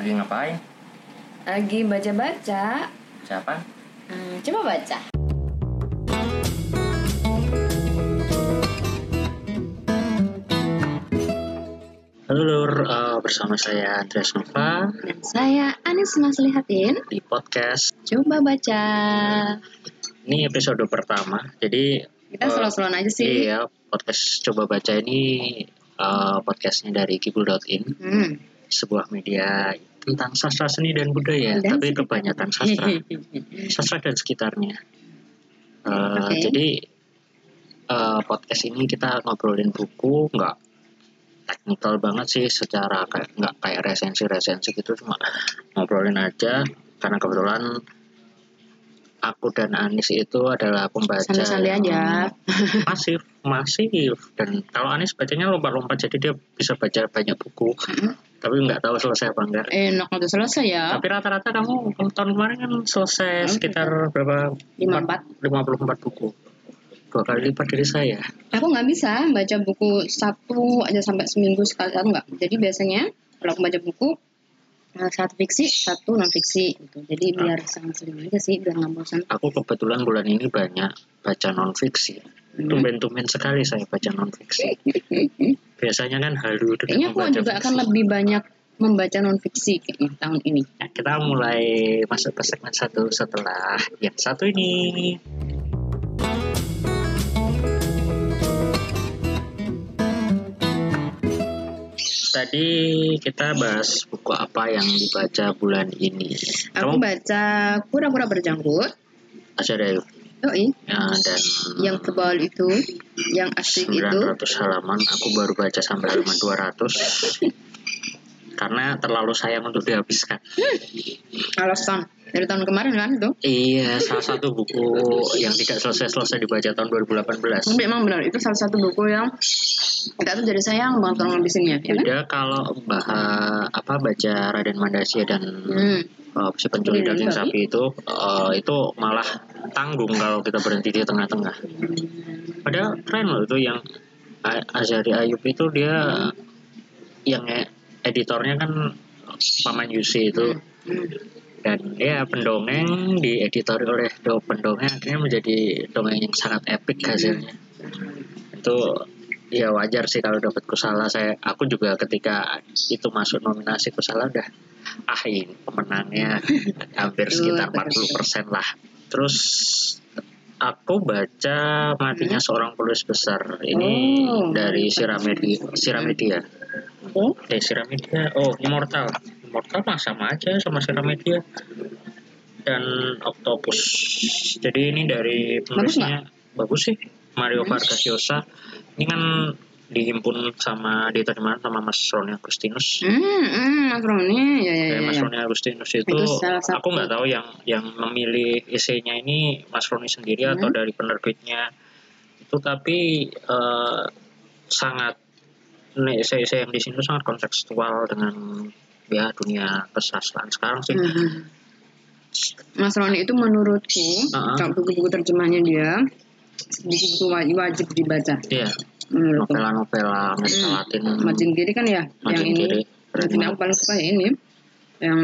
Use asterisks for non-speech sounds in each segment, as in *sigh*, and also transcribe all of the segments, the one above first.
Lagi ngapain? Lagi baca-baca. Siapa? Hmm, coba baca. Halo Lur, eh, bersama saya Andreas Nova Dan saya Anis Maslihatin. di podcast. Coba baca. Ini episode pertama, jadi Kita eh, slow-slowan aja sih. Iya, podcast Coba Baca ini eh, podcastnya dari kibul.in, Hmm. sebuah media tentang sastra seni dan budaya, Dan tapi sekitar. kebanyakan sastra, *laughs* sastra dan sekitarnya. Eh, Oke. Jadi eh, podcast ini kita ngobrolin buku, nggak teknikal banget sih secara kayak nggak kayak resensi-resensi gitu cuma ngobrolin aja karena kebetulan aku dan Anis itu adalah pembaca Santai-santai aja. *laughs* masif masif dan kalau Anis bacanya lompat-lompat jadi dia bisa baca banyak buku Hmm. Tapi nggak tahu selesai apa enggak Enak udah selesai ya. tapi rata-rata kamu tahun kemarin kan selesai Hmm. sekitar berapa 54. 54 buku dua kali lipat dari saya Aku nggak bisa baca buku satu aja sampai seminggu sekali satu nggak. Jadi biasanya kalau aku baca buku eh, satu fiksi, satu non fiksi gitu. Jadi biar sama sering aja sih, biar nggak bosan. aku kebetulan bulan ini banyak baca non fiksi. Tumben-tumben sekali saya baca non fiksi biasanya kan halu Kayaknya aku juga fiksi. akan lebih banyak membaca non fiksi kayaknya tahun ini. Nah, kita mulai masuk ke segmen satu setelah yang satu ini Tadi kita bahas buku apa yang dibaca bulan ini. Aku Kamu baca kura-kura berjanggut. dari Yoi, ya, dan yang tebal itu, yang asik itu. 900 halaman. Aku baru baca sampai halaman 200 *laughs* karena terlalu sayang untuk dihabiskan. Alasan dari tahun kemarin kan itu. iya salah satu buku yang tidak selesai-selesai dibaca tahun 2018 Tapi emang benar itu salah satu buku yang kita tuh jadi sayang banget kalau ngabisinnya, ya kan? beda kalau bah apa baca Raden Mandasya dan Hmm. uh, si pencuri daging daging sapi itu uh, itu malah tanggung kalau kita berhenti di tengah-tengah padahal keren loh itu yang Azari Ayub itu dia yang e- editornya kan Paman Yusi itu Hmm. Dan ya pendongeng dieditori oleh do pendongeng akhirnya menjadi dongeng yang sangat epic hasilnya. Itu ya wajar sih kalau dapat kusala saya aku juga ketika itu masuk nominasi kusala udah ah ini pemenangnya *laughs* hampir sekitar 40% lah. Terus aku baca matinya seorang penulis besar ini Oh. dari Siramedia Siramedia. Oh, eh Siramedia oh Immortal Immortal mah sama aja sama Siramedia dan Octopus. Jadi ini dari penulisnya bagus, sih Mario Vargas Llosa. Ini kan dihimpun sama diterima sama Mas Roni Agustinus. Hmm, hmm, Mas Roni, ya ya ya. Kayak Mas ya. Roni Agustinus itu, Itu salah satu- aku nggak tahu yang yang memilih esainya ini Mas Roni sendiri atau Hmm. dari penerbitnya. Itu tapi eh, sangat nih esai-esai yang di sini sangat kontekstual dengan ya dunia kesastraan sekarang sih Hmm. Mas Roni itu menurutku, kalau buku-buku terjemahnya dia, buku-buku wajib, wajib dibaca. Iya Menurutku. novela-novela Amerika Hmm. Latin Majin Kiri kan ya, yang Majin ini. Kiri keren Majin aku paling suka ya ini, yang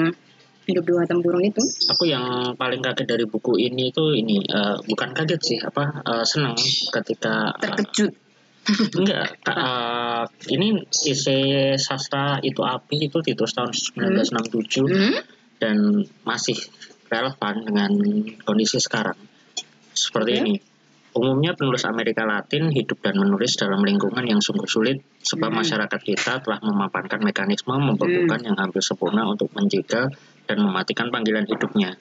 hidup dua tempurung itu. aku yang paling kaget dari buku ini itu ini eh, bukan kaget sih apa eh, senang ketika eh, Terkejut. Enggak, eh, ini isi sastra itu api itu ditulis tahun 1967 Hmm? dan masih relevan dengan kondisi sekarang. Seperti Oke. ini. Umumnya penulis Amerika Latin hidup dan menulis dalam lingkungan yang sungguh sulit sebab Hmm. masyarakat kita telah memapankan mekanisme membekukan yang hampir sempurna untuk menjaga dan mematikan panggilan hidupnya.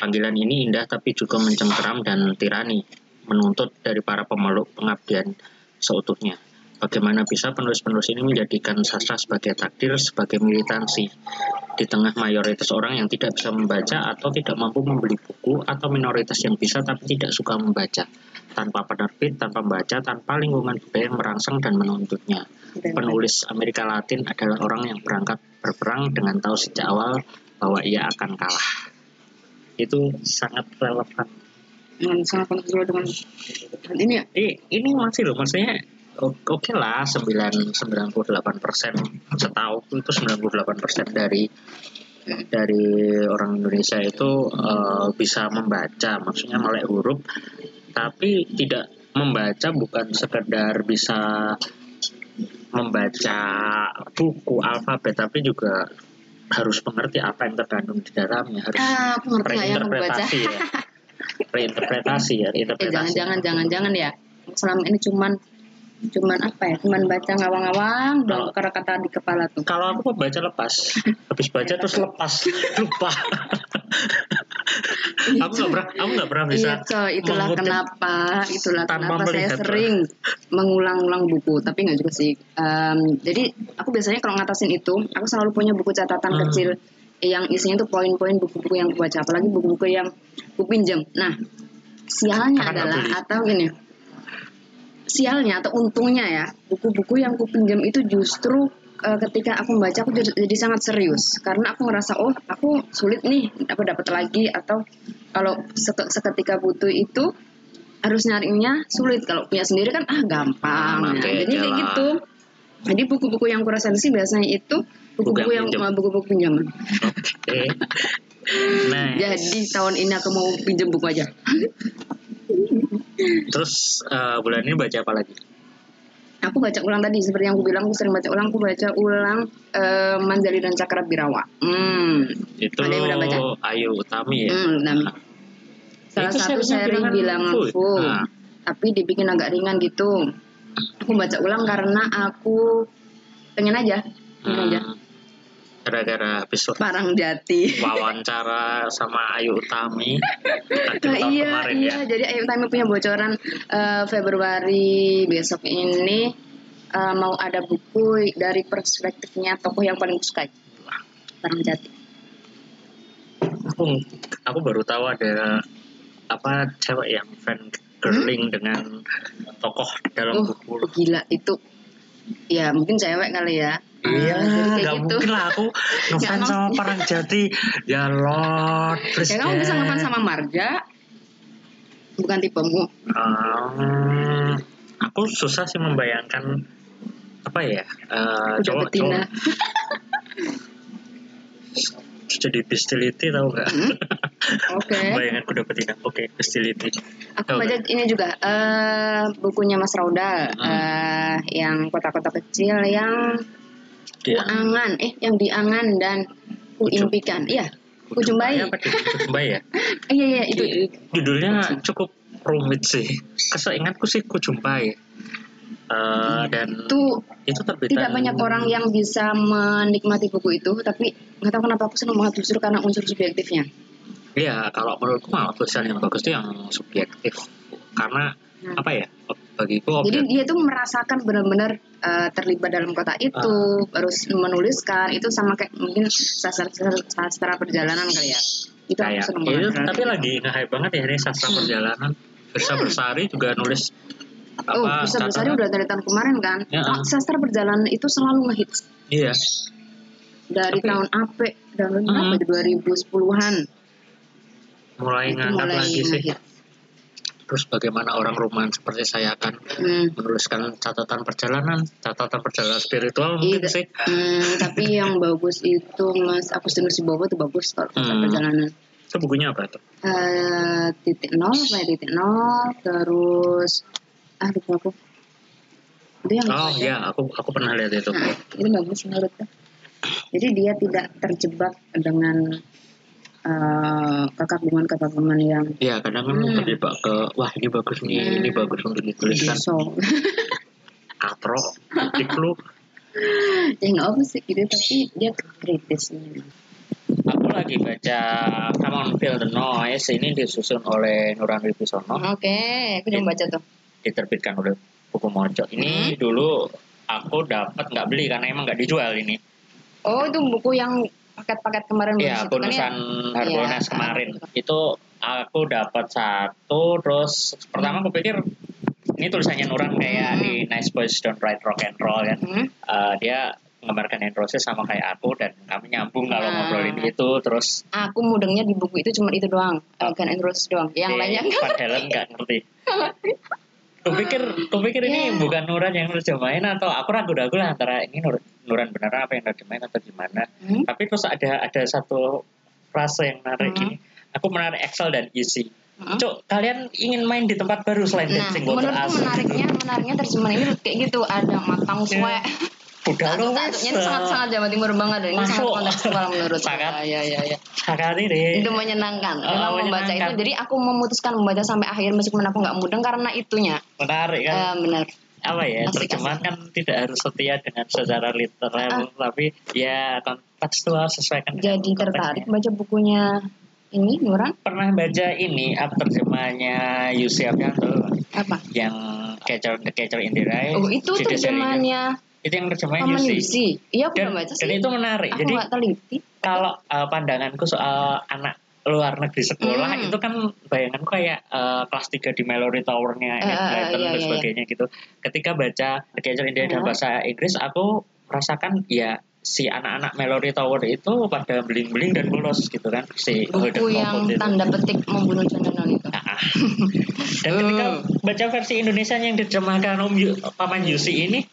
Panggilan ini indah tapi juga mencengkeram dan tirani, menuntut dari para pemeluk pengabdian seutuhnya. Bagaimana bisa penulis-penulis ini menjadikan sastra sebagai takdir, sebagai militansi di tengah mayoritas orang yang tidak bisa membaca atau tidak mampu membeli buku atau minoritas yang bisa tapi tidak suka membaca tanpa penerbit, tanpa membaca, tanpa lingkungan budaya yang merangsang dan menuntutnya. Penulis Amerika Latin adalah orang yang berangkat berperang dengan tahu sejak awal bahwa ia akan kalah. Itu sangat relevan. Dengan sangat kontekstual dengan dengan ini ya. Ini, ini masih loh, maksudnya oke lah 9 98 persen setahu itu 98 persen dari dari orang Indonesia itu eh, bisa membaca, maksudnya melek huruf, tapi tidak membaca bukan sekedar bisa membaca buku alfabet, tapi juga harus mengerti apa yang terkandung di dalamnya, harus Ah, nggak ya membaca. *laughs* reinterpretasi ya, reinterpretasi ya, Eh jangan jangan jangan jangan ya. Selama ini cuman cuman apa ya? Cuman baca ngawang-ngawang Kalau- kata-kata di kepala tuh. Kalau aku membaca lepas, habis baca terus lepas, *laughs* lupa. aku nggak pernah, aku nggak pernah bisa. Iya, itulah kenapa, itulah kenapa saya sering mengulang-ulang buku, tapi nggak juga sih. Em, jadi aku biasanya kalau ngatasin itu, aku selalu punya buku catatan Hmm. kecil yang isinya tuh poin-poin buku-buku yang aku baca, apalagi buku-buku yang aku pinjam. Nah, sialnya Karena adalah atau gini, sialnya atau untungnya ya, buku-buku yang aku pinjam itu justru eh, ketika aku membaca aku jadi, jadi sangat serius. Karena aku ngerasa oh aku sulit nih apa dapat lagi atau kalau seke- seketika butuh itu harus nyarinya sulit. Kalau punya sendiri kan ah gampang. Nah, ya. jadi kayak gitu. Jadi buku-buku yang kuresensi biasanya itu buku-buku yang buku-buku pinjaman Oke. *laughs* Nah, jadi tahun ini aku mau pinjam buku aja terus eh, bulan ini baca apa lagi? aku baca ulang tadi seperti yang aku bilang aku sering baca ulang aku baca ulang eh, Manjali dan Cakra Birawa hmm Itu Ada yang udah baca? Ayu Utami ya. Hmm, Nami. Salah Itu satu seri bilangan full, Nah. tapi dibikin agak ringan gitu. Aku baca ulang karena aku pengen aja, pengen aja. Hmm, Gara-gara habis Parang Jati. wawancara sama Ayu Utami Nah, iya, kemarin iya. ya. Jadi Ayu Tami punya bocoran eh, Februari besok ini eh, mau ada buku dari perspektifnya tokoh yang paling kusukai. Parang Jati. Aku aku baru tahu ada apa cewek yang fan girling dengan tokoh dalam Oh, buku. gila itu. Ya mungkin cewek kali ya. Iya, kayak nggak gitu. mungkin lah aku *laughs* ngefans sama Parang Jati. Ya Lord, please Ya kamu bisa ngefans sama Marja, bukan tipemu. Hmm, aku susah sih membayangkan apa ya Udah cowok betina. cowok *laughs* jadi bestiality tahu nggak? Hmm? Oke. *laughs* Bayangan kuda betina. Oke, bestiality. Aku Tahu baca ini juga eh bukunya Mas Raudal Hmm. eh yang kota-kota kecil yang Dia kuangan eh yang diangan dan kuimpikan. Iya, kujumbai. apa dia? Kujumbai ya? *laughs* Iya iya itu. Judulnya cukup rumit sih. Keseingatku sih Kujumbai. Eh, dan Itu itu terbitan tidak banyak orang yang bisa menikmati buku itu, tapi nggak tahu kenapa aku senang banget justru karena unsur subjektifnya. Iya, kalau menurutku malah tulisan yang bagus itu yang subjektif. Karena Hmm. apa ya? Bagiku Jadi dia tuh merasakan benar-benar eh, terlibat dalam kota itu, harus menuliskan itu sama kayak mungkin sastra, sastra perjalanan kali ya. Itu aku kayak seneng itu, banget. tapi lagi nge-hype banget ya ini sastra Hmm. perjalanan. Bersa Bersari juga nulis Oh, apa catatan. udah dari tahun kemarin kan. Ya. Oh, sastra perjalanan itu selalu ngehits Iya. dari Tapi- tahun dari Hmm. berapa? 2010-an. Mulai Itu ngangkat mulai lagi sih. ngehits. Terus bagaimana orang Roman seperti saya akan Hmm. menuliskan catatan perjalanan, catatan perjalanan spiritual mungkin Iya. sih. Hmm, tapi yang bagus itu Mas Agustinus Bobo itu bagus kalau Hmm. perjalanan. Itu bukunya apa tuh? Eh, titik nol, saya titik nol, terus ah lupa aku. Itu yang Oh baca. iya, aku aku pernah lihat itu. Nah, ini bagus menurutku. Jadi dia tidak terjebak dengan eh, kekaguman-kekaguman yang Iya, kadang kan Hmm. terjebak ke wah ini bagus nih, Hmm. ini bagus untuk dituliskan. so. *laughs* Katro, titik lu. *laughs* ya nggak apa sih gitu, tapi dia kritis. Aku lagi baca Come on Feel the Noise ini disusun oleh Nuran Wibisono, Oke, aku udah baca tuh. Diterbitkan oleh Buku Mojo. Hmm. Ini dulu aku dapat nggak beli karena emang nggak dijual ini. Oh, itu buku yang paket-paket kemarin Iya, kan ya? bonusan Harbolnas Iya. kemarin. Itu aku dapat satu, terus pertama aku pikir ini tulisannya Nuran kayak Hmm. di Nice Boys Don't Write Rock and Roll kan. Hmm. Eh, dia menggambarkan Androses sama kayak aku dan kami nyambung kalau Nah. ngobrolin itu terus Aku mudengnya di buku itu cuma itu doang, uh, Gun and Roses doang. Yang lainnya Van Halen nggak ngerti. *laughs* Kupikir, kupikir ini Ya. bukan Nuran yang terjemahin atau aku ragu-ragu lah antara ini Nur Nuran benar apa yang terjemahin atau gimana. Hmm? Tapi terus ada ada satu frase yang menarik Hmm. gini. Aku menarik Excel dan Easy. Hmm? Cuk, kalian ingin main di tempat baru selain Nah, dancing water menurutku asli? menariknya, menariknya terjemahan ini kayak gitu. Ada matang suwe. Udah Satu-satunya wis. ini sangat-sangat Jawa Timur banget dan ini sangat Masuk. kontekstual menurut Sangat. saya. Ya, ya, ya. Sekali deh. Itu menyenangkan. Oh, Memang membaca itu. Jadi aku memutuskan membaca sampai akhir meskipun aku nggak mudeng karena itunya. Menarik kan? Eh, benar. apa ya Asik, terjemahan kan tidak harus setia dengan secara literal Ah. tapi ya kontekstual sesuaikan Jadi tertarik baca bukunya ini Nuran pernah baca ini apa terjemahannya Yusuf Afianto apa? yang Catcher the Catcher in the Rye Oh itu terjemahannya itu yang terjemahannya Paman Yusi Yusi. Iya aku dan, baca dan sih. itu menarik Aku jadi teliti. kalau uh, pandanganku soal anak luar negeri sekolah Hmm. itu kan bayanganku kayak uh, kelas 3 di Mallory Tower-nya eh, Blyton iya, dan iya, sebagainya gitu. Ketika baca The Catcher in the bahasa Inggris aku merasakan ya si anak-anak Mallory Tower itu pada beling-beling dan bolos gitu kan si Buku yang itu. tanda petik membunuh John Lennon itu. Ah. Dan ketika Hmm. baca versi Indonesia yang diterjemahkan Om Yu, Paman Yusi ini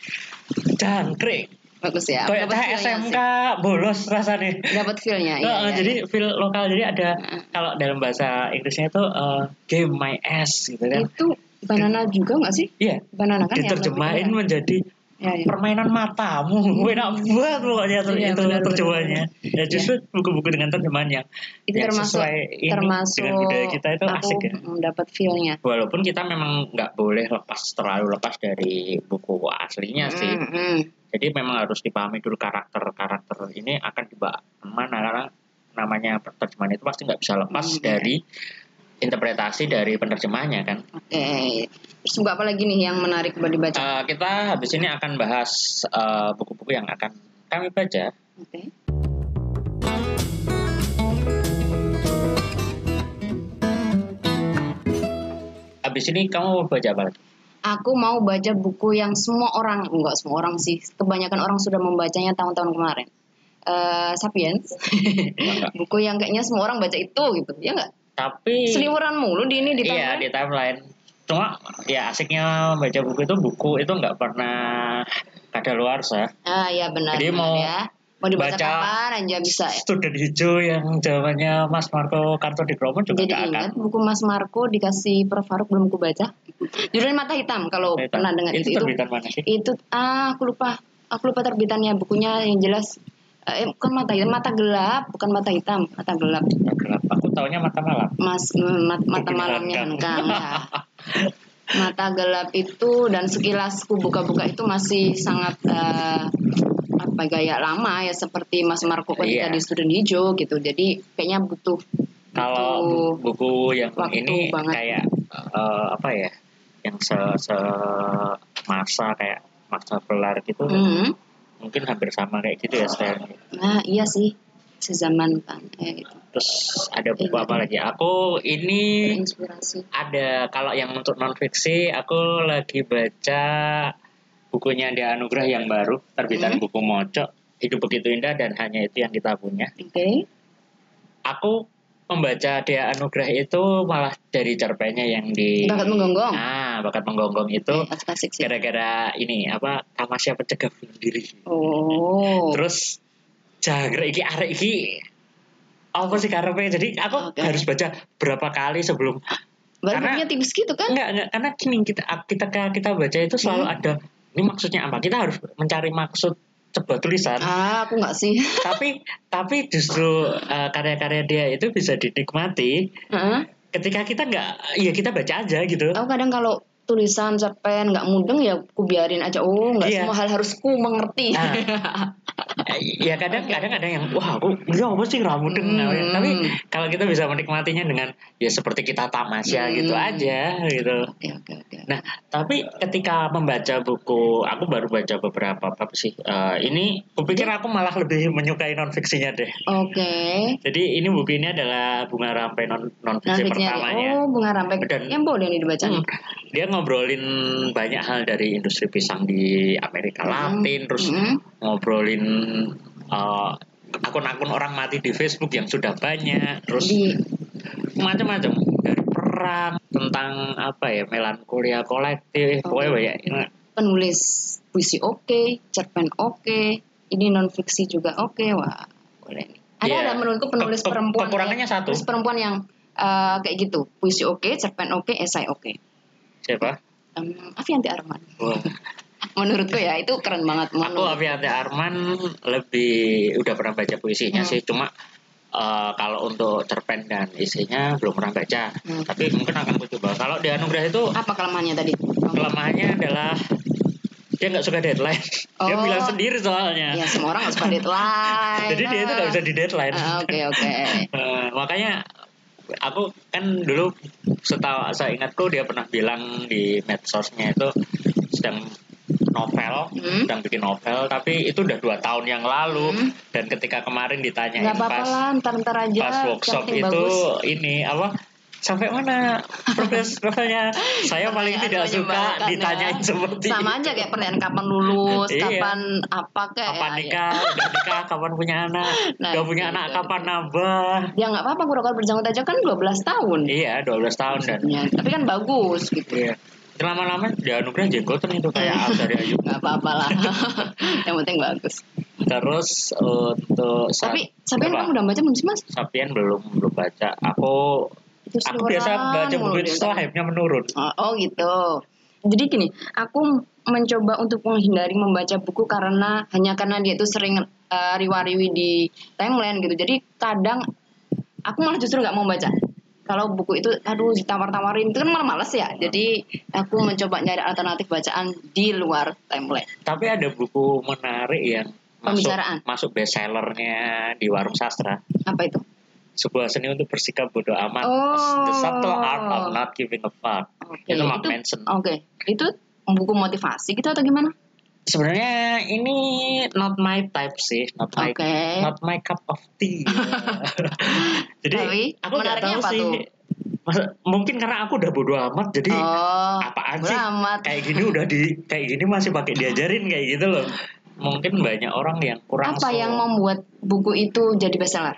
jangkrik. Bagus ya. Kayak feel-nya SMK bolos rasanya. Dapat feel-nya. Iya, iya, jadi iya. feel lokal jadi ada Heeh. kalau dalam bahasa Inggrisnya itu eh, game my ass gitu kan. itu banana juga nggak sih? Iya, Banana kan yang diterjemahin lebih menjadi Ya, ya. permainan matamu. *laughs* Enak banget pokoknya ter- Iya, itu benar, terjemahannya. Ya justru buku-buku dengan terjemahan yang itu yang termasuk sesuai ini termasuk dengan budaya kita itu aku asik ya. dapat feel-nya. Walaupun kita memang nggak boleh lepas terlalu lepas dari buku aslinya sih. Mm, mm. Jadi memang harus dipahami dulu karakter-karakter ini akan dibawa ke mana karena namanya terjemahan itu pasti nggak bisa lepas Hmm. dari interpretasi dari penerjemahnya kan. Oke. Terus buku apa lagi nih yang menarik buat dibaca? Eh, kita habis ini akan bahas eh, buku-buku yang akan kami baca. Oke. Habis ini kamu mau baca apa lagi? Aku mau baca buku yang semua orang, enggak semua orang sih, kebanyakan orang sudah membacanya tahun-tahun kemarin. Eh, Sapiens, *laughs* buku yang kayaknya semua orang baca itu gitu, ya enggak? Tapi Seliweran mulu di ini di iya timeline. di timeline. Cuma ya asiknya baca buku itu buku itu nggak pernah ada luar sah. Ah iya benar. Jadi benar mau ya. Mau dibaca baca kapan aja bisa ya. Student hijau yang zamannya Mas Marco Kartodikromo juga Jadi nggak akan. ingat buku Mas Marco dikasih Prof Faruk belum aku baca. Judulnya Mata Hitam kalau pernah dengar itu itu. Itu, terbitan mana sih? itu ah aku lupa. Aku lupa terbitannya bukunya yang jelas eh bukan mata hitam, mata gelap, bukan mata hitam, mata gelap. Nggak gelap. Aku taunya mata malam. Mas mm, mat- mata malamnya kan? kan ya. Mata gelap itu dan sekilas ku buka-buka itu masih sangat eh, apa gaya lama ya seperti Mas Marco ketika Iya. di Student Hijau gitu. Jadi kayaknya butuh Kalau buku yang waktu ini banget. kayak eh, apa ya? Yang se, se masa kayak masa pelar gitu Hmm. Mungkin hampir sama kayak gitu ya stylenya. Nah, iya sih. Sezaman kan. Eh, itu. Terus ada buku Iya. apa lagi? Aku ini Inspirasi. ada kalau yang untuk non fiksi aku lagi baca bukunya dia Anugrah yang baru terbitan Hmm. buku Mocok hidup begitu indah dan hanya itu yang kita punya Oke. aku membaca dia Anugrah itu malah dari cerpennya yang di Bakat menggonggong. ah bakat menggonggong itu Eh, sih. gara-gara ini apa tamasya pencegah bunuh diri Oh. terus jangkrik iki arek iki apa sih karepe jadi aku Oke. harus baca berapa kali sebelum Baru karena- bukunya tipis gitu kan? Enggak, enggak, karena gini kita kita kita baca itu selalu Hmm. ada ini maksudnya apa? Kita harus mencari maksud sebuah tulisan. Ah, aku nggak sih. *laughs* tapi tapi justru uh, karya-karya dia itu bisa dinikmati Heeh. ketika kita nggak ya kita baca aja gitu. Aku kadang kalau tulisan cerpen nggak mudeng ya ku biarin aja. Oh, nggak Iya. semua hal harus ku mengerti. Nah. *laughs* ya kadang kadang ada yang wah aku ya apa sih nggak mudeng Hmm. tapi kalau kita bisa menikmatinya dengan ya seperti kita tamasya Hmm. gitu aja gitu Oke, oke, oke. Nah, tapi ketika membaca buku, aku baru baca beberapa apa sih? eh, ini, kupikir aku malah lebih menyukai non fiksinya deh. Oke. Jadi ini buku ini adalah bunga rampai non non fiksi pertamanya. Oh, bunga rampai. Dan- yang boleh nih dibaca. Hmm, dia ngobrolin banyak hal dari industri pisang di Amerika Latin, terus Hmm. ngobrolin eh, akun-akun orang mati di Facebook yang sudah banyak, terus Di macam-macam dari perang tentang apa ya melankolia kolektif Oh. pokoknya banyak penulis puisi oke, cerpen oke, ini non fiksi juga oke wah boleh nih ada Iya. ada menurutku penulis Ke- ke- perempuan kekurangannya ya, satu. penulis perempuan yang eh, kayak gitu puisi oke cerpen oke esai oke Siapa? um, Avianti Arman Wah. *laughs* menurutku ya itu keren banget Aku menurut Avianti Arman lebih udah pernah baca puisinya Hmm. sih, cuma eh, kalau untuk cerpen dan isinya belum pernah baca. Hmm. Tapi mungkin akan aku coba. Kalau di Anugerah itu apa kelemahannya tadi kelemahannya adalah dia nggak suka deadline. *laughs* Dia Oh. bilang sendiri soalnya. ya semua orang harus pada deadline Jadi dia itu nggak bisa di deadline. Ah, oke oke *laughs* Eh, makanya aku kan dulu setahu saya ingatku dia pernah bilang di medsosnya itu sedang novel, Hmm. sedang bikin novel, tapi itu udah dua tahun yang lalu Hmm. dan ketika kemarin ditanyain apa-apa pas lah ntar ntar aja pas workshop itu bagus. ini apa sampai mana progres novelnya saya paling tidak suka menyebalkan ya. ditanyain seperti sama itu. aja kayak pertanyaan kapan lulus Iya. kapan apa kayak kapan ya, nikah udah nikah kapan punya anak Nah, udah punya gitu, anak gitu. kapan nambah ya nggak apa-apa kura-kura berjanggut aja kan 12 tahun iya 12 tahun dan Ya, tapi kan bagus gitu Iya. Lama-lama di anugerah jenggotan itu kayak Iya. Dari Ayu. nggak apa-apa lah *laughs* yang penting bagus Terus untuk Sa- tapi apa? kamu udah baca belum sih mas Sapian belum belum baca. Aku itu aku biasa baca buku itu setelah hype-nya menurun. Oh, oh gitu. Jadi gini, aku mencoba untuk menghindari membaca buku karena hanya karena dia itu sering eh, riwa-riwi di timeline gitu. Jadi kadang aku malah justru nggak mau baca. Kalau buku itu, aduh ditawar-tawarin itu kan malah males ya. Jadi aku mencoba nyari alternatif bacaan di luar timeline. Tapi ada buku menarik yang masuk Pembicaraan. masuk bestsellernya di warung sastra. Apa itu? Sebuah seni untuk bersikap bodoh amat. Oh. The Subtle Art of Not Giving a Fuck. Oke, Itu Mark itu- Manson. Oke, itu buku motivasi gitu atau gimana? Sebenarnya ini not my type sih, not my Oke. not my cup of tea. *laughs* jadi Tapi, aku nggak tahu apa sih. tuh? Masa- mungkin karena aku udah bodo amat jadi Oh, apaan sih amat. kayak gini udah di kayak gini masih pakai diajarin kayak gitu loh. Mungkin banyak orang yang kurang Apa so- yang membuat buku itu jadi bestseller?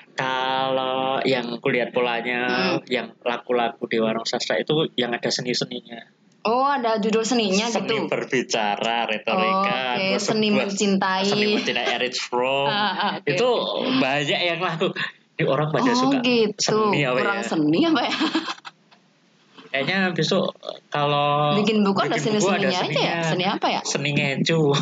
Kalau yang kulihat polanya Hmm. yang laku-laku di warung sastra itu yang ada seni-seninya. Oh, ada judul seninya seni gitu. berbicara, retorika, Oke, terus seni sebuah- mencintai. seni mencintai Erich Fromm. *laughs* Ah, ah, oke, itu banyak yang laku. Ini orang pada oh suka gitu. seni apa Kurang ya? seni apa ya? *laughs* Kayaknya besok kalau Bikin buku ada bikin buku seni-seninya aja ya? seninya. Seni apa ya? Seni ngecu. *laughs*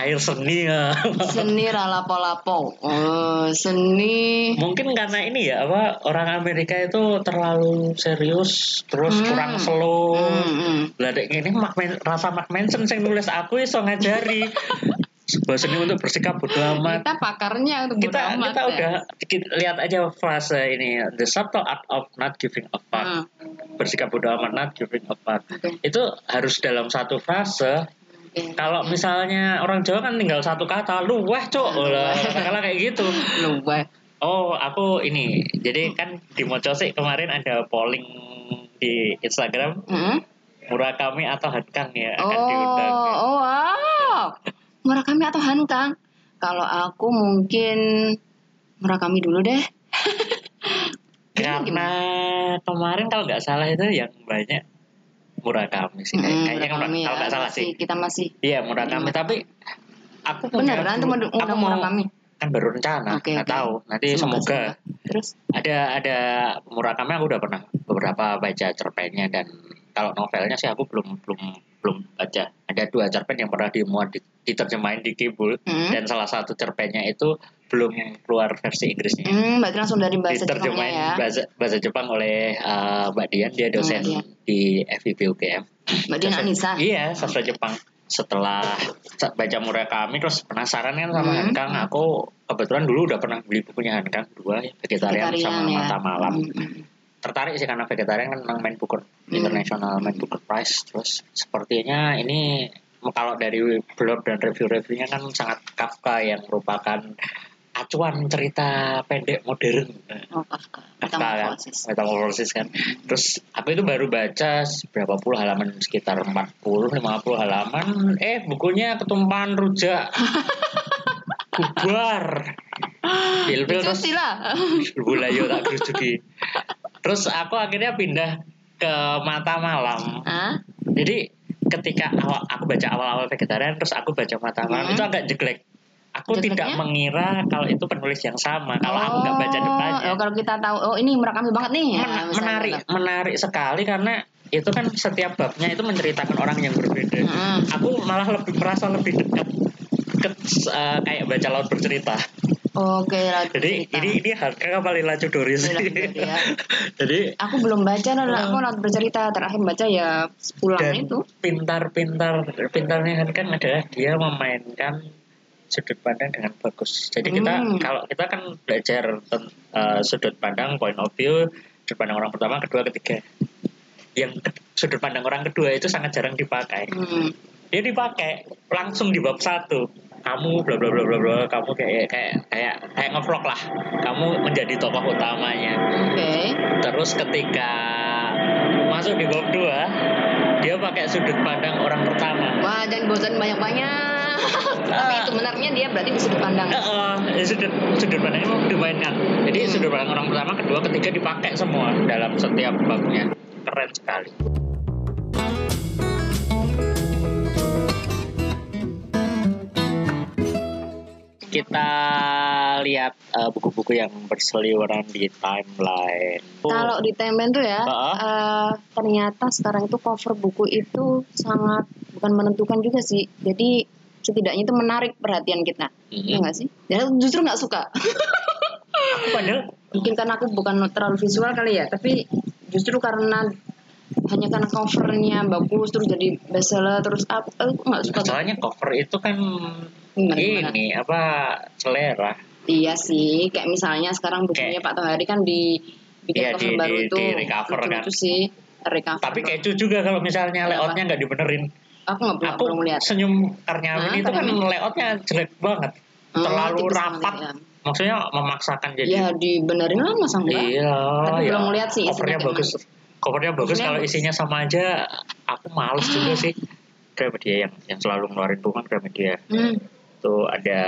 Air seni ya. Seni ralapo-lapo. Oh, seni. Mungkin karena ini ya apa orang Amerika itu terlalu serius terus Hmm. kurang slow. Hmm, hmm. Lah ini Mark Man- rasa Mark Manson sing nulis aku iso ngajari. *laughs* Sebuah seni untuk bersikap bodo amat. Kita pakarnya untuk kita amat kita ya. udah kita lihat aja frase ini the subtle art of not giving a fuck Hmm. bersikap bodo amat not giving a fuck Oke. itu harus dalam satu frase Oke. kalau misalnya orang Jawa kan tinggal satu kata lu wah cok Luweh. lah kata kayak gitu *laughs* Luweh. oh aku ini jadi kan di Mocosik kemarin ada polling di Instagram Hmm? Murakami atau Hankang ya akan diundang Oh, oh wow. Murakami atau Hankang? Kalau aku mungkin Murakami dulu deh. *laughs* Karena kemarin kalau nggak salah itu yang banyak Murakami sih Hmm, kayaknya Murakami kalau ya, nggak salah masih- sih Kita masih. Iya Murakami. Tapi aku punya beneran tuh undang mau Murakami. kan baru rencana nggak oke. tahu. Nanti semoga, Terus? Ada ada Murakami aku udah pernah beberapa baca cerpennya dan kalau novelnya sih aku belum belum belum baca ada dua cerpen yang pernah dimuat di- diterjemahin di Kibul Hmm. dan salah satu cerpennya itu belum keluar versi Inggrisnya Hmm, berarti langsung dari bahasa diterjemahin ya. bahasa, bahasa Jepang oleh uh, Mbak Dian dia dosen Dian. di FIB UGM Mbak Dian Anissa. Iya, sastra Jepang. Setelah baca Murakami terus penasaran kan sama Hmm. Hankang, aku kebetulan dulu udah pernah beli bukunya Hankang dua, ya, vegetarian, sama ya. Mata Malam. Hmm. Tertarik sih karena vegetarian kan menang main Booker Hmm. International main Booker Prize. Terus sepertinya ini kalau dari blog dan review-reviewnya kan sangat Kafka yang merupakan acuan cerita pendek modern. Oh, Kafka. Kafka kan, metamorfosis kan. Terus aku itu baru baca berapa puluh halaman sekitar 40 50 halaman eh bukunya ketumpahan rujak. *laughs* Bubar. Pil-pil terus bulayo tak kerucuki. Terus aku akhirnya pindah ke mata malam. Hah? Jadi ketika awal aku baca awal-awal vegetarian terus aku baca mata malam Hmm. itu agak jelek. Aku tidak mengira kalau itu penulis yang sama. Kalau aku nggak baca depannya. Oh, kalau kita tahu, oh ini Murakami banget nih. ya, Men- misalnya menarik gitu. menarik sekali karena itu kan setiap babnya itu menceritakan orang yang berbeda. Mm-mm. Aku malah lebih merasa lebih dekat ke eh, kayak baca laut bercerita. Oke, lah. Jadi ini ini harga paling laju Doris. Lila Chudori ya. *laughs* Jadi Aku belum baca, nah, Hmm. aku lalu bercerita terakhir baca ya pulang dan itu. pintar-pintar pintarnya kan kan adalah dia memainkan sudut pandang dengan bagus. Jadi kita Hmm. kalau kita kan belajar eh, sudut pandang point of view sudut pandang orang pertama, kedua, ketiga. Yang ke- sudut pandang orang kedua itu sangat jarang dipakai. Hmm. Dia dipakai langsung di bab satu. Kamu bla bla bla bla bla, kamu kayak kayak kayak kayak ngevlog lah. Kamu menjadi tokoh utamanya. Oke. Terus ketika masuk di bab 2 dia pakai sudut pandang orang pertama. Wah, jangan bosan banyak-banyak. *laughs* Tapi itu benarnya dia berarti di sudut pandang. Eh, eh, sudut sudut pandang itu dimainkan. Jadi Hmm. sudut pandang orang pertama, kedua, ketiga dipakai semua dalam setiap babnya. Keren sekali. Kita lihat eh, buku-buku yang berseliweran di timeline. Kalau di timeline tuh ya, Ah. eh, ternyata sekarang itu cover buku itu sangat bukan menentukan juga sih. Jadi setidaknya itu menarik perhatian kita, Mhm. ya nggak sih? Dan justru nggak suka. Aku padahal Mungkin karena aku bukan terlalu visual kali ya, tapi justru karena hanya karena covernya bagus terus jadi bestseller terus aku, aku nggak suka. soalnya cover itu kan Gimana, gimana? ini apa selera. Iya sih, kayak misalnya sekarang bukunya Pak Tohari kan di bikin Iya, cover di- baru di- itu di recover kan. lucu sih recover. Tapi keju juga kalau misalnya layoutnya nggak dibenerin. aku nggak Aku belum lihat. senyum Karnyamin Hah, itu kan layoutnya jelek banget. Oh, terlalu rapat. banget ya. Maksudnya memaksakan jadi. Ya dibenerin lah masa enggak? Iya. Tapi ya. belum lihat sih isinya Covernya bagus. Covernya bagus kalau isinya sama aja. Aku males juga sih. Gramedia yang yang selalu ngeluarin buku kan Gramedia. Hmm, Tuh ada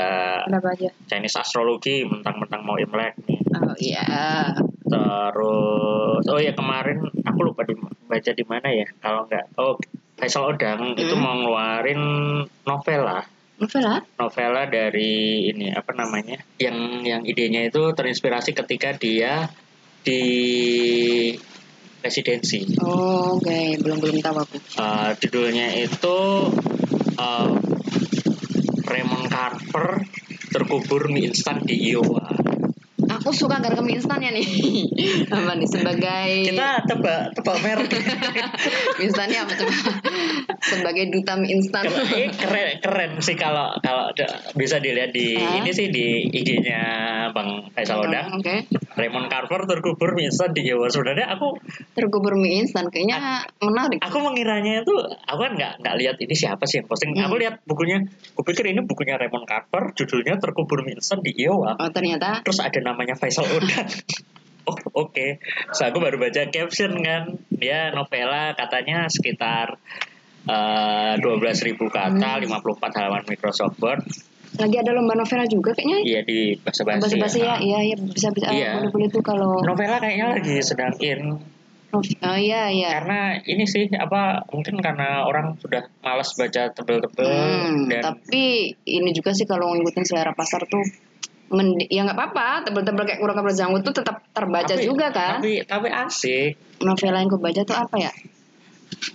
kenapa aja? Chinese astrologi mentang-mentang mau Imlek nih. Oh iya. Terus oh ya kemarin aku lupa di, baca di mana ya. Kalau nggak oh Faisal Odang itu Hmm. mau ngeluarin novela Novela? novela dari ini apa namanya yang yang idenya itu terinspirasi ketika dia di residensi Oh, oke, belum belum tahu aku. Eh, judulnya itu eh, Raymond Carver terkubur mie instan di Iowa Aku suka garam mie instan ya nih. *laughs* apa nih sebagai kita tebak tebak merek *laughs* instannya apa coba? sebagai duta instan. keren, eh, keren keren sih kalau kalau bisa dilihat di Hah? ini sih di IG-nya Bang Faisal Odang Oke. Raymond Carver terkubur mie instan di Iowa sebenarnya aku Terkubur mie instan kayaknya menarik. aku mengiranya itu aku kan nggak nggak lihat ini siapa sih yang posting Hmm. aku lihat bukunya aku pikir ini bukunya Raymond Carver judulnya terkubur mie instan di Iowa Oh, ternyata terus ada namanya Faisal Odang *laughs* oh oke so aku baru baca caption kan dia novela katanya sekitar eh, dua belas ribu kata Hmm. 54 halaman Microsoft Word lagi ada lomba novela juga kayaknya. iya di bahasa Bahasa basi basi ya, iya iya bisa bisa Iya. boleh boleh tuh kalau novela kayaknya lagi sedang in Oh iya iya. karena ini sih apa mungkin karena orang sudah malas baca tebel-tebel Hmm, dan tapi ini juga sih kalau ngikutin selera pasar tuh mendi- ya nggak apa-apa tebel-tebel kayak kurang janggut tuh tetap terbaca Tapi- juga kan? tapi tapi asik. Novela yang gue baca tuh apa ya?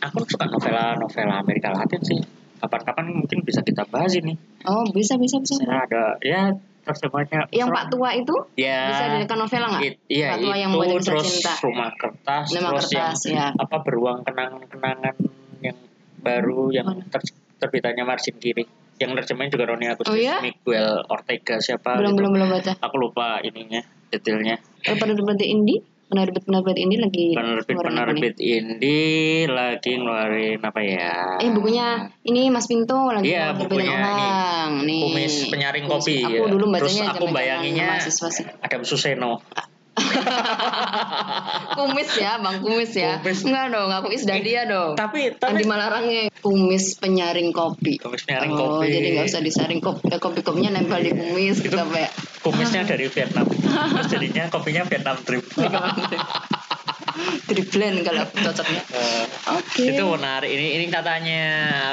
Aku suka novela novela Amerika Latin sih. Kapan-kapan mungkin bisa kita bahas ini. Oh bisa bisa bisa. Saya ada ya terjemahnya yang Pak Tua itu? Ya. Bisa dijadikan novela nggak? It- iya Pak Tua itu yang kisah terus cinta. rumah kertas Rumah terus kertas, yang ya. apa beruang kenangan-kenangan yang baru yang ter- terbitannya Margin Kiri yang terjemahin juga Roni Agustus Oh, ya? Miguel Ortega siapa belum gitu. belum belum baca aku lupa ininya detailnya kalau penerbit indie penerbit penerbit indie lagi penerbit nih? penerbit indie lagi ngeluarin apa ya eh bukunya ini Mas Pinto lagi Iya, mau terbitin bukunya ini, ulang nih kumis penyaring Kumis. kopi aku ya. dulu terus bacanya aku zaman-zaman bayanginnya Adam Suseno *laughs* kumis ya bang kumis ya Kumis. enggak dong aku Isdadia dong tapi Andi tapi Malarangnya kumis penyaring kopi. kumis penyaring oh, kopi jadi nggak usah disaring kopi, eh, kopi-kopinya nempel di kumis gitu apa ya? kumisnya dari Vietnam terus jadinya kopinya Vietnam Trip *laughs* Driblen kalau aku cocoknya. Eh, Oke. Itu menarik. Ini ini katanya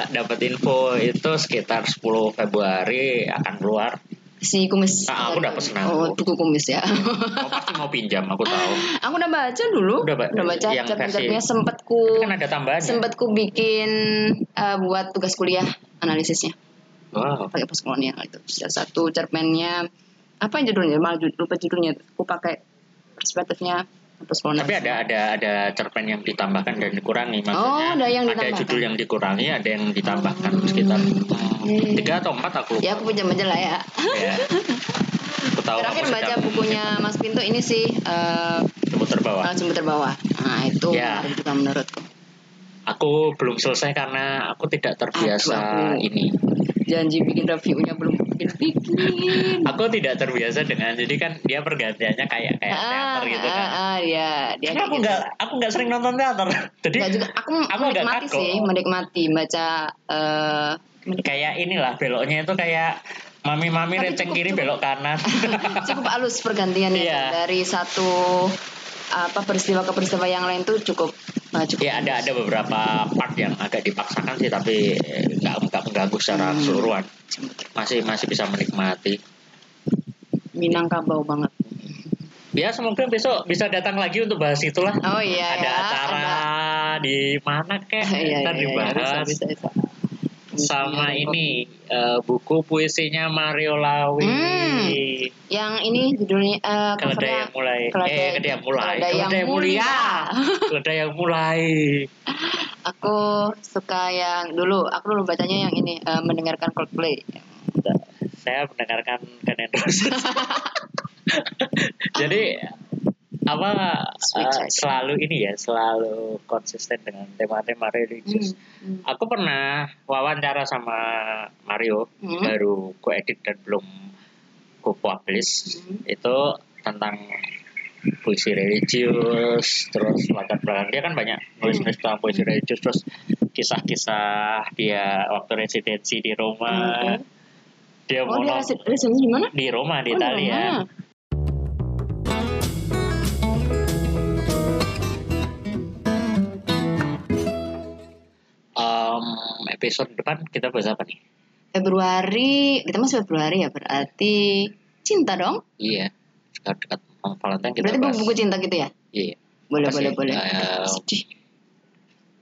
dapat info itu sekitar 10 Februari akan keluar. Si kumis. Ah, aku udah pesen aku. Oh, buku kumis ya. Oh, pasti mau pinjam, aku tahu. *laughs* aku udah baca dulu. Udah, Mbak? baca. Yang versi- sempet ku Kan ada tambahannya. sempet ku bikin eh, buat tugas kuliah analisisnya Wow. pakai postkolonial itu. Salah satu cerpennya apa yang judulnya? Malah lupa judulnya. Aku pakai perspektifnya postkolonial. Tapi ada ada ada cerpen yang ditambahkan dan dikurangi maksudnya. Oh, ada yang ditambahkan. judul yang dikurangi, ada yang ditambahkan sekitar Hmm. tiga atau empat aku lupa. Ya aku pinjam aja lah ya. Ya. Aku tahu Terakhir aku baca bukunya Mas Pinto ini sih eh Jemput terbawah. uh, Sumber Terbawah. Nah itu Ya. juga menurutku. Aku belum selesai karena aku tidak terbiasa Aduh, aku- ini. Janji bikin reviewnya belum bikin bikin. *laughs* Aku tidak terbiasa dengan jadi kan dia pergantiannya kayak kayak teater gitu kan. ah, ah, ya, dia Karena aku nggak aku nggak sering nonton teater. *laughs* Jadi Nggak juga aku, aku menikmati sih, menikmati baca eh kayak inilah beloknya itu kayak mami-mami Tapi renceng cukup- kiri belok kanan. *laughs* cukup halus pergantiannya Iya. dari satu apa peristiwa ke peristiwa yang lain tuh cukup uh, cukup ya ada ada beberapa part yang agak dipaksakan sih tapi eh, nggak nggak mengganggu secara Hmm. keseluruhan. Masih masih bisa menikmati. Minangkabau banget. Ya semoga besok bisa datang lagi untuk bahas itulah. Oh iya ada ya. acara di mana kek *laughs* Iya, iya, iya, dibahas bisa, bisa, bisa. Sama Iya, ini eh, buku puisinya Mario Lawi Hmm. Yang ini judulnya uh, keledai yang mulai Keledai- eh keledai yang mulai Keledai yang Keledai mulia. keledai yang mulai *laughs* Aku suka yang dulu, aku dulu bacanya yang ini eh, mendengarkan Coldplay. saya mendengarkan Guns N' Roses jadi apa Child. selalu ini ya selalu konsisten dengan tema-tema religius Hmm. aku pernah wawancara sama Mario Hmm. baru ku edit dan belum ku publish Hmm. itu tentang puisi religius terus latar belakang dia kan banyak nulis nulis tentang puisi religius terus kisah-kisah dia waktu residensi di Roma Hmm, dia Oh mau dia residensi di mana? di Roma di Oh, Italia. Episode depan kita bahas apa nih Februari, kita masih Februari ya berarti cinta dong. iya dekat-dekat Valentine kita Berarti bahas buku-buku cinta gitu ya? iya Boleh, Apa boleh, sih? boleh. Eh, Sedih.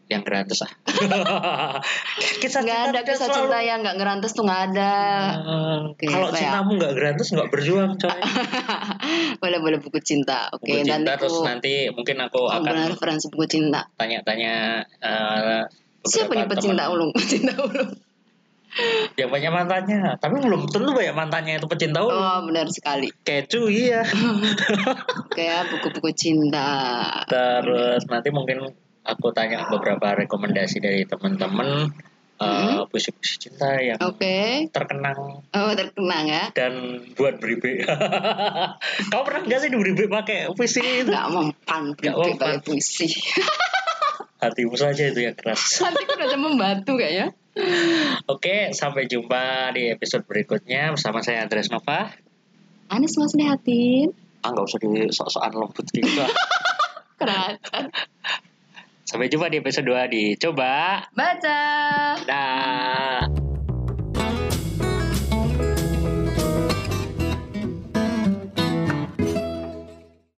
yang gratis ah *laughs* kisah Nggak ada kisah selalu- cinta yang nggak ngerantes tuh nggak ada. Oke, kalau ya? cintamu nggak gratis nggak berjuang coy *laughs* boleh boleh buku cinta. Oke, buku dan cinta aku terus nanti mungkin aku aku akan referensi buku cinta. tanya-tanya eh, Siapa nih pecinta teman ulung? Pecinta ulung. yang banyak mantannya tapi belum tentu banyak mantannya itu pecinta ulung Oh, benar sekali. kecu iya *laughs* Kayak buku-buku cinta. terus nanti mungkin aku tanya beberapa rekomendasi dari teman-teman eh, Hmm. puisi-puisi cinta yang Oke. terkenang Oh, terkenang ya. dan buat beribe *laughs* kau pernah nggak sih diberibe pakai puisi itu Nggak mempan mempan. kayak puisi. *laughs* hatimu saja itu yang keras Nanti aku udah membatu kayaknya. Oke, sampai jumpa di episode berikutnya bersama saya Andres Nova. Anis mas liatin. Ah, nggak usah di sok-sokan lembut gitu. *laughs* Kerasa. sampai jumpa di episode 2 di Coba. Baca. Dah.